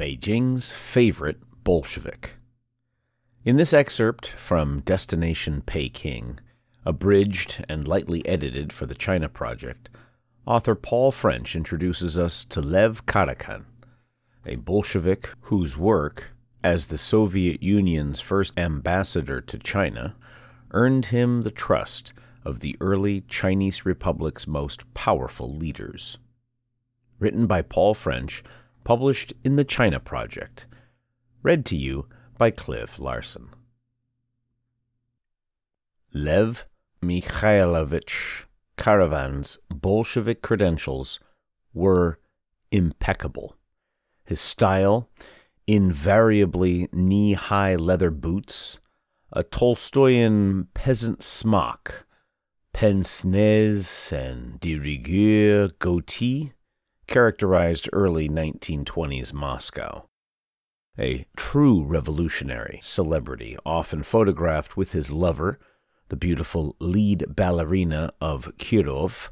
Beijing's favorite Bolshevik. In this excerpt from Destination Peking, abridged and lightly edited for the China Project, author Paul French introduces us to Lev Karakhan, a Bolshevik whose work, as the Soviet Union's first ambassador to China, earned him the trust of the early Chinese Republic's most powerful leaders. Written by Paul French, published in the China Project. Read to you by Cliff Larsen. Lev Mikhailovich Karakhan's Bolshevik credentials were impeccable. His style, invariably knee high leather boots, a Tolstoyan peasant smock, pince nez, and de rigueur goatee, characterized early 1920s Moscow. A true revolutionary celebrity, often photographed with his lover, the beautiful lead ballerina of Kirov,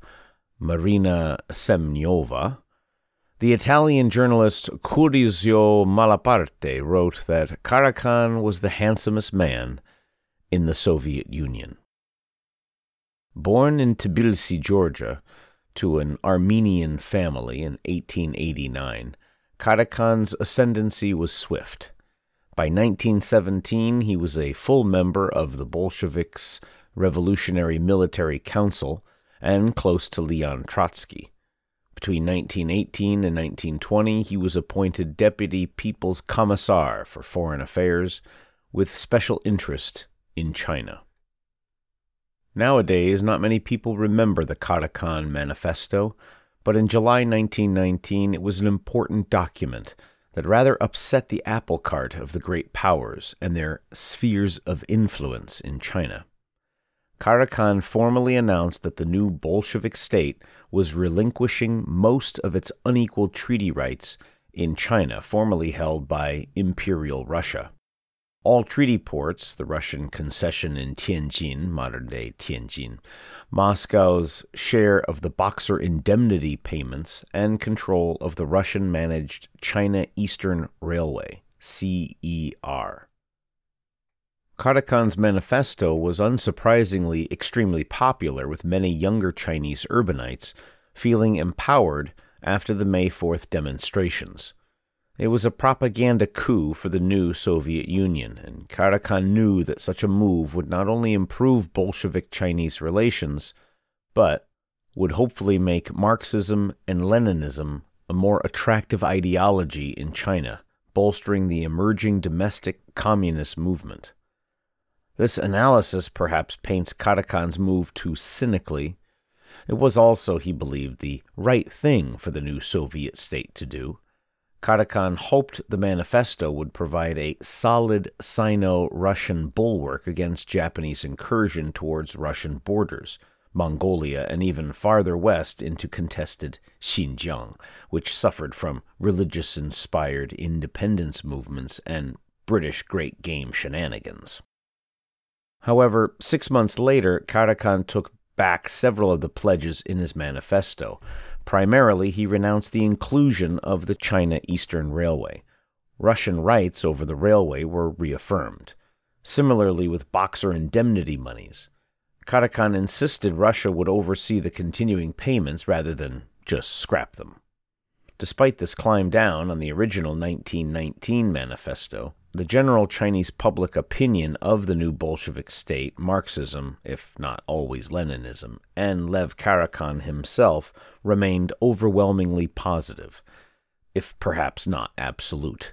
Marina Semyonova, the Italian journalist Curzio Malaparte wrote that Karakhan was the handsomest man in the Soviet Union. Born in Tbilisi, Georgia, to an Armenian family in 1889, Karakhan's ascendancy was swift. By 1917, he was a full member of the Bolsheviks' Revolutionary Military Council and close to Leon Trotsky. Between 1918 and 1920, he was appointed Deputy People's Commissar for Foreign Affairs with special interest in China. Nowadays, not many people remember the Karakhan Manifesto, but in July 1919 it was an important document that rather upset the apple cart of the great powers and their spheres of influence in China. Karakhan formally announced that the new Bolshevik state was relinquishing most of its unequal treaty rights in China, formerly held by Imperial Russia. All treaty ports, the Russian concession in Tientsin, modern day Tianjin, Moscow's share of the Boxer indemnity payments, and control of the Russian managed China Eastern Railway, CER. Karakhan's manifesto was unsurprisingly extremely popular, with many younger Chinese urbanites feeling empowered after the May 4th demonstrations. It was a propaganda coup for the new Soviet Union, and Karakhan knew that such a move would not only improve Bolshevik Chinese relations, but would hopefully make Marxism and Leninism a more attractive ideology in China, bolstering the emerging domestic communist movement. This analysis perhaps paints Karakhan's move too cynically. It was also, he believed, the right thing for the new Soviet state to do. Karakhan hoped the manifesto would provide a solid Sino Russian bulwark against Japanese incursion towards Russian borders, Mongolia, and even farther west into contested Xinjiang, which suffered from religious inspired independence movements and British great game shenanigans. However, six months later, Karakhan took back several of the pledges in his manifesto. Primarily, he renounced the inclusion of the China Eastern Railway. Russian rights over the railway were reaffirmed. Similarly, with Boxer indemnity monies. Karakhan insisted Russia would oversee the continuing payments rather than just scrap them. Despite this climb down on the original 1919 manifesto, the general Chinese public opinion of the new Bolshevik state, Marxism, if not always Leninism, and Lev Karakhan himself remained overwhelmingly positive, if perhaps not absolute.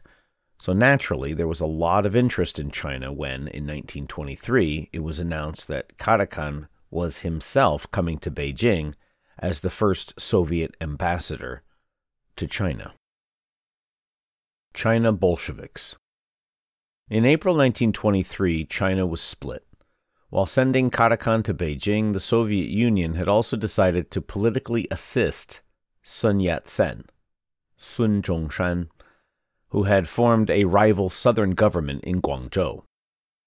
So naturally, there was a lot of interest in China when, in 1923, it was announced that Karakhan was himself coming to Beijing as the first Soviet ambassador to China. China Bolsheviks. In April 1923, China was split. While sending Karakhan to Beijing, the Soviet Union had also decided to politically assist Sun Yat sen, Sun Zhongshan, who had formed a rival southern government in Guangzhou.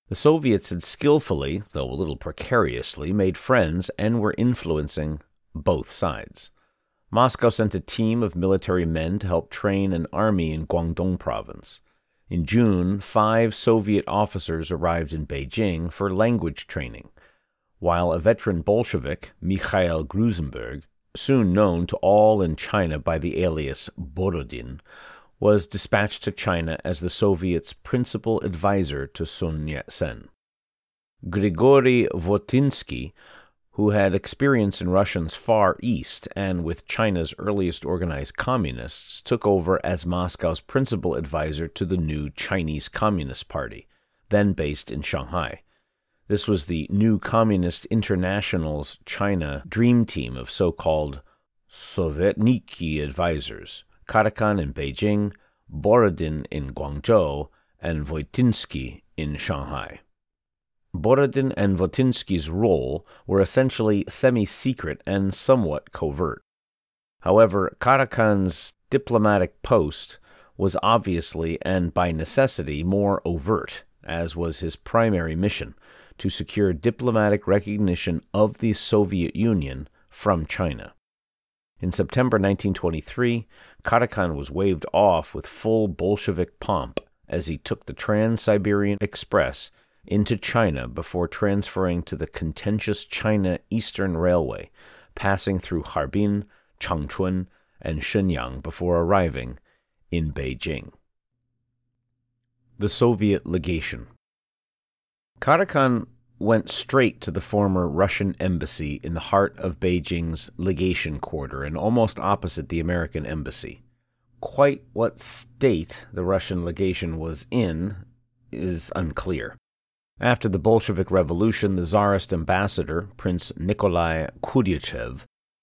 The Soviets had skillfully, though a little precariously, made friends and were influencing both sides. Moscow sent a team of military men to help train an army in Guangdong province. In June, five Soviet officers arrived in Beijing for language training, while a veteran Bolshevik, Mikhail Grusenberg, soon known to all in China by the alias Borodin, was dispatched to China as the Soviets' principal advisor to Sun Yat sen. Grigory Voitinsky who had experience in Russia's Far East and with China's earliest organized communists, took over as Moscow's principal advisor to the new Chinese Communist Party, then based in Shanghai. This was the new Communist International's China dream team of so called Sovetniki advisors Karakhan in Beijing, Borodin in Guangzhou, and Voitinsky in Shanghai. Borodin and Voitinsky's role were essentially semi secret and somewhat covert. However, Karakhan's diplomatic post was obviously and by necessity more overt, as was his primary mission to secure diplomatic recognition of the Soviet Union from China. In September 1923, Karakhan was waved off with full Bolshevik pomp as he took the Trans Siberian Express into China before transferring to the contentious China Eastern Railway, passing through Harbin, Changchun, and Shenyang before arriving in Beijing. The Soviet Legation Karakhan went straight to the former Russian embassy in the heart of Beijing's legation quarter and almost opposite the American embassy. Quite what state the Russian legation was in is unclear. After the Bolshevik Revolution, the Tsarist ambassador, Prince Nikolai Kudashev,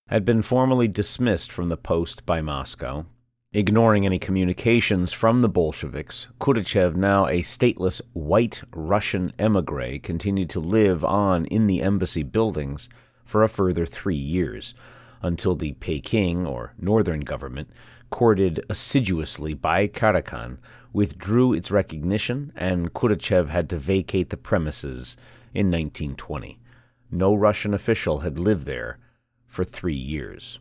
had been formally dismissed from the post by Moscow. Ignoring any communications from the Bolsheviks, Kudashev, now a stateless white Russian emigre, continued to live on in the embassy buildings for a further three years, until the Peking, or northern government, courted assiduously by Karakhan, withdrew its recognition, and Kudashev had to vacate the premises in 1920. No Russian official had lived there for three years.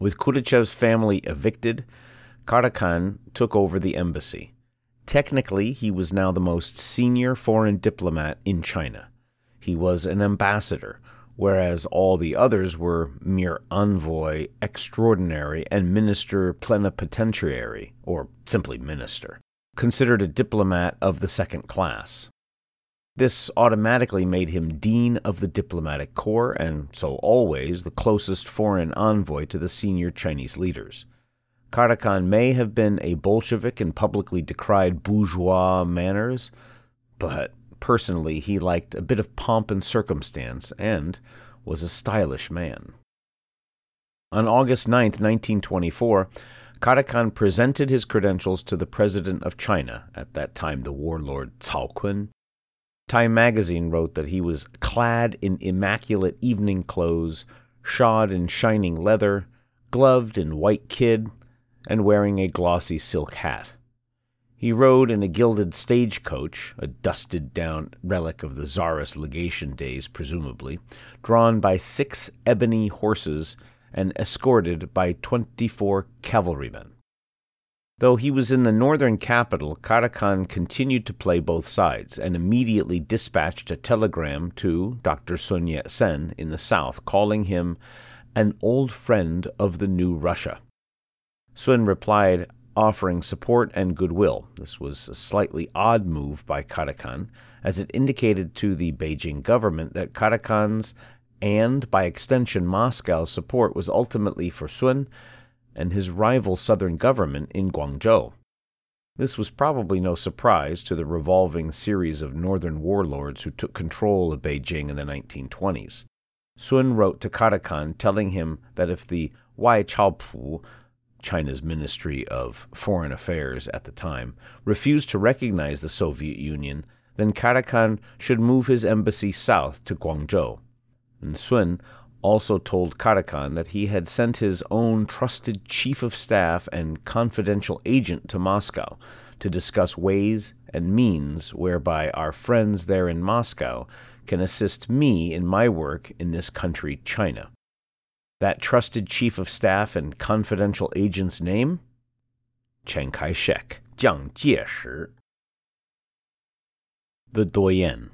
With Kudashev's family evicted, Karakhan took over the embassy. Technically, he was now the most senior foreign diplomat in China. He was an ambassador, whereas all the others were mere envoy extraordinary and minister plenipotentiary, or simply minister, considered a diplomat of the second class. This automatically made him Dean of the Diplomatic Corps, and so always the closest foreign envoy to the senior Chinese leaders. Karakhan may have been a Bolshevik and publicly decried bourgeois manners, but Personally, he liked a bit of pomp and circumstance and was a stylish man. On August 9, 1924, Karakhan presented his credentials to the President of China, at that time the warlord Cao Kun. Time magazine wrote that he was clad in immaculate evening clothes, shod in shining leather, gloved in white kid, and wearing a glossy silk hat. He rode in a gilded stagecoach, a dusted down relic of the Tsarist legation days, presumably, drawn by six ebony horses and escorted by twenty four cavalrymen. Though he was in the northern capital, Karakhan continued to play both sides and immediately dispatched a telegram to Dr. Sun Yat sen in the south, calling him an old friend of the new Russia. Sun replied, offering support and goodwill. This was a slightly odd move by Karakhan, as it indicated to the Beijing government that Karakhan's and, by extension, Moscow's support was ultimately for Sun and his rival southern government in Guangzhou. This was probably no surprise to the revolving series of northern warlords who took control of Beijing in the 1920s. Sun wrote to Karakhan telling him that if the Wai Chaopu China's Ministry of Foreign Affairs at the time, refused to recognize the Soviet Union, then Karakhan should move his embassy south to Guangzhou. And Sun also told Karakhan that he had sent his own trusted chief of staff and confidential agent to Moscow to discuss ways and means whereby our friends there in Moscow can assist me in my work in this country, China. That trusted chief of staff and confidential agent's name? Chiang Kai shek, Jiang Jieshi. The Doyen.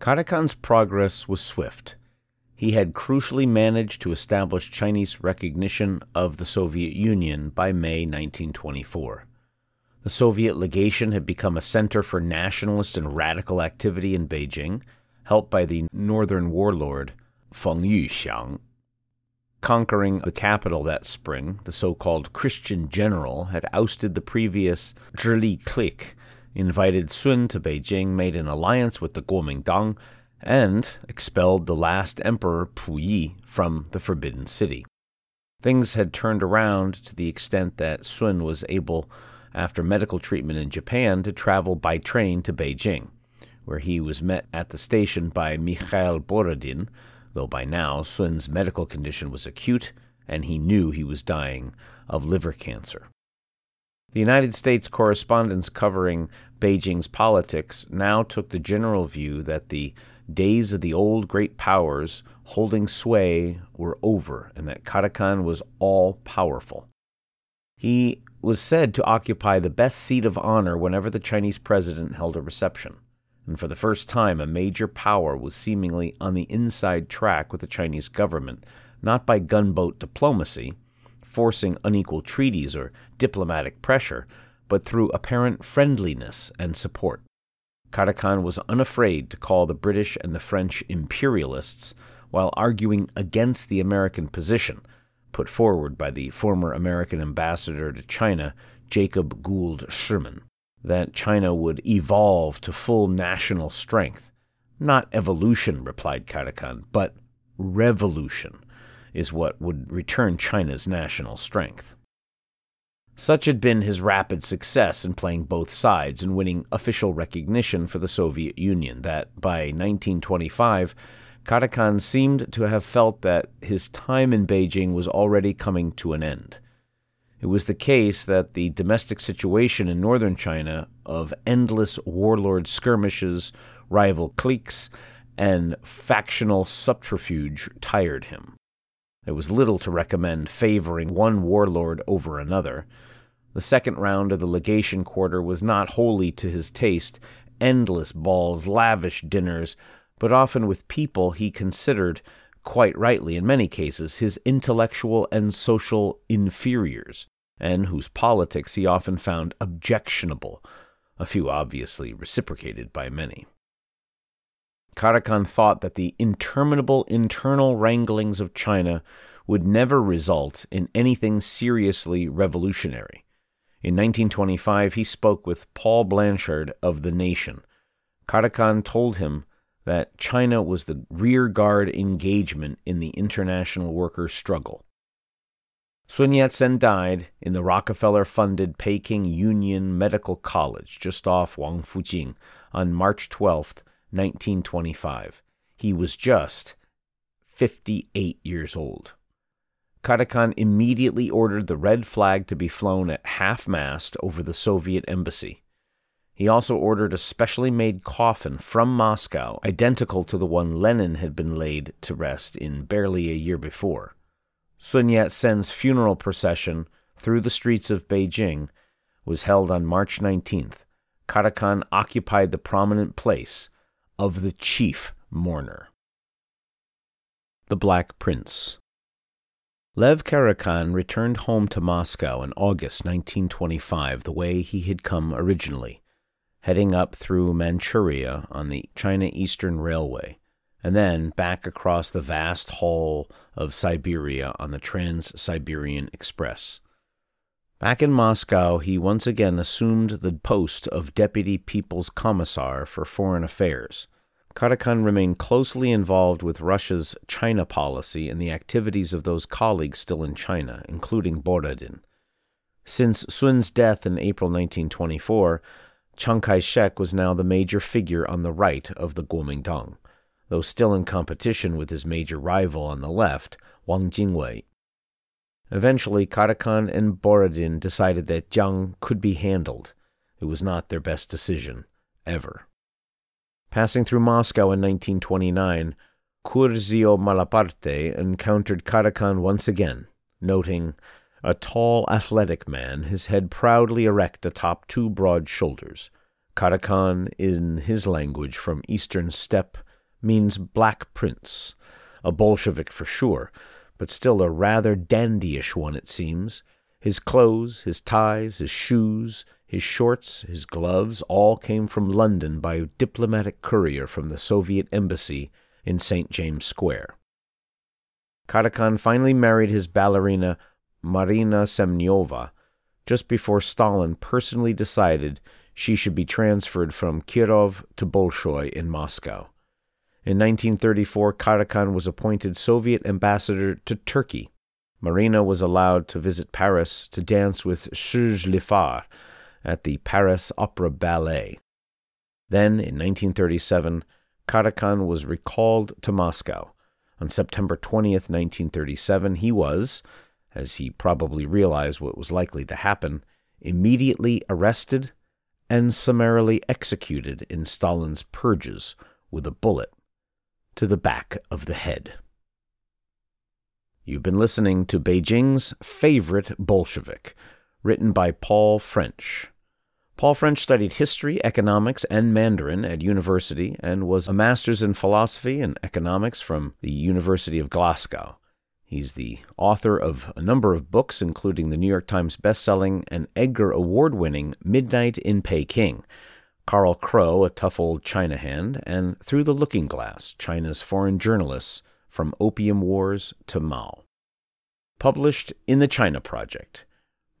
Karakhan's progress was swift. He had crucially managed to establish Chinese recognition of the Soviet Union by May 1924. The Soviet legation had become a center for nationalist and radical activity in Beijing, helped by the northern warlord Feng Yuxiang. Conquering the capital that spring, the so called Christian general had ousted the previous Zhili clique, invited Sun to Beijing, made an alliance with the Kuomintang, and expelled the last emperor Puyi from the Forbidden City. Things had turned around to the extent that Sun was able, after medical treatment in Japan, to travel by train to Beijing, where he was met at the station by Mikhail Borodin, though by now Sun's medical condition was acute and he knew he was dying of liver cancer. The United States correspondents covering Beijing's politics now took the general view that the days of the old great powers holding sway were over and that Karakhan was all powerful. He was said to occupy the best seat of honor whenever the Chinese president held a reception and for the first time a major power was seemingly on the inside track with the Chinese government, not by gunboat diplomacy, forcing unequal treaties or diplomatic pressure, but through apparent friendliness and support. Karakhan was unafraid to call the British and the French imperialists while arguing against the American position put forward by the former American ambassador to China, Jacob Gould Schurman that China would evolve to full national strength. Not evolution, replied Karakhan, but revolution is what would return China's national strength. Such had been his rapid success in playing both sides and winning official recognition for the Soviet Union that by 1925, Karakhan seemed to have felt that his time in Beijing was already coming to an end. It was the case that the domestic situation in northern China of endless warlord skirmishes, rival cliques, and factional subterfuge tired him. There was little to recommend favoring one warlord over another. The second round of the legation quarter was not wholly to his taste endless balls, lavish dinners, but often with people he considered, quite rightly in many cases, his intellectual and social inferiors and whose politics he often found objectionable, a few obviously reciprocated by many. Karakhan thought that the interminable internal wranglings of China would never result in anything seriously revolutionary. In 1925, he spoke with Paul Blanshard of The Nation. Karakhan told him that China was the rear guard engagement in the international worker struggle. Sun Yat sen died in the Rockefeller funded Peking Union Medical College just off Wangfujing on March 12, 1925. He was just 58 years old. Karakhan immediately ordered the red flag to be flown at half mast over the Soviet embassy. He also ordered a specially made coffin from Moscow, identical to the one Lenin had been laid to rest in barely a year before. Sun Yat sen's funeral procession through the streets of Beijing was held on March 19th. Karakhan occupied the prominent place of the chief mourner. The Black Prince Lev Karakhan returned home to Moscow in August 1925 the way he had come originally, heading up through Manchuria on the China Eastern Railway and then back across the vast haul of Siberia on the Trans Siberian Express. Back in Moscow, he once again assumed the post of Deputy People's Commissar for Foreign Affairs, Karakhan remained closely involved with Russia's China policy and the activities of those colleagues still in China, including Borodin. Since Sun's death in April 1924, Chiang Kai shek was now the major figure on the right of the Kuomintang, though still in competition with his major rival on the left, Wang Jingwei. Eventually, Karakhan and Borodin decided that Jiang could be handled. It was not their best decision, ever. Passing through Moscow in 1929, Curzio Malaparte encountered Karakhan once again, noting, a tall, athletic man, his head proudly erect atop two broad shoulders. Karakhan, in his language from eastern steppe, means black prince, a Bolshevik for sure, but still a rather dandyish one, it seems. His clothes, his ties, his shoes, his shorts, his gloves, all came from London by a diplomatic courier from the Soviet embassy in St. James Square. Karakhan finally married his ballerina Marina Semyonova just before Stalin personally decided she should be transferred from Kirov to Bolshoi in Moscow. In 1934, Karakhan was appointed Soviet ambassador to Turkey. Marina was allowed to visit Paris to dance with Serge Lifar, at the Paris Opera Ballet. Then, in 1937, Karakhan was recalled to Moscow. On September 20th, 1937, he was, as he probably realized what was likely to happen, immediately arrested and summarily executed in Stalin's purges with a bullet to the back of the head. You've been listening to Beijing's Favorite Bolshevik, written by Paul French. Paul French studied history, economics, and Mandarin at university and was a master's in philosophy and economics from the University of Glasgow. He's the author of a number of books, including the New York Times bestselling and Edgar Award winning Midnight in Peking, Carl Crow, A Tough Old China Hand, and Through the Looking Glass China's Foreign Journalists from Opium Wars to Mao. Published in the China Project.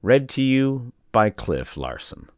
Read to you by Cliff Larsen.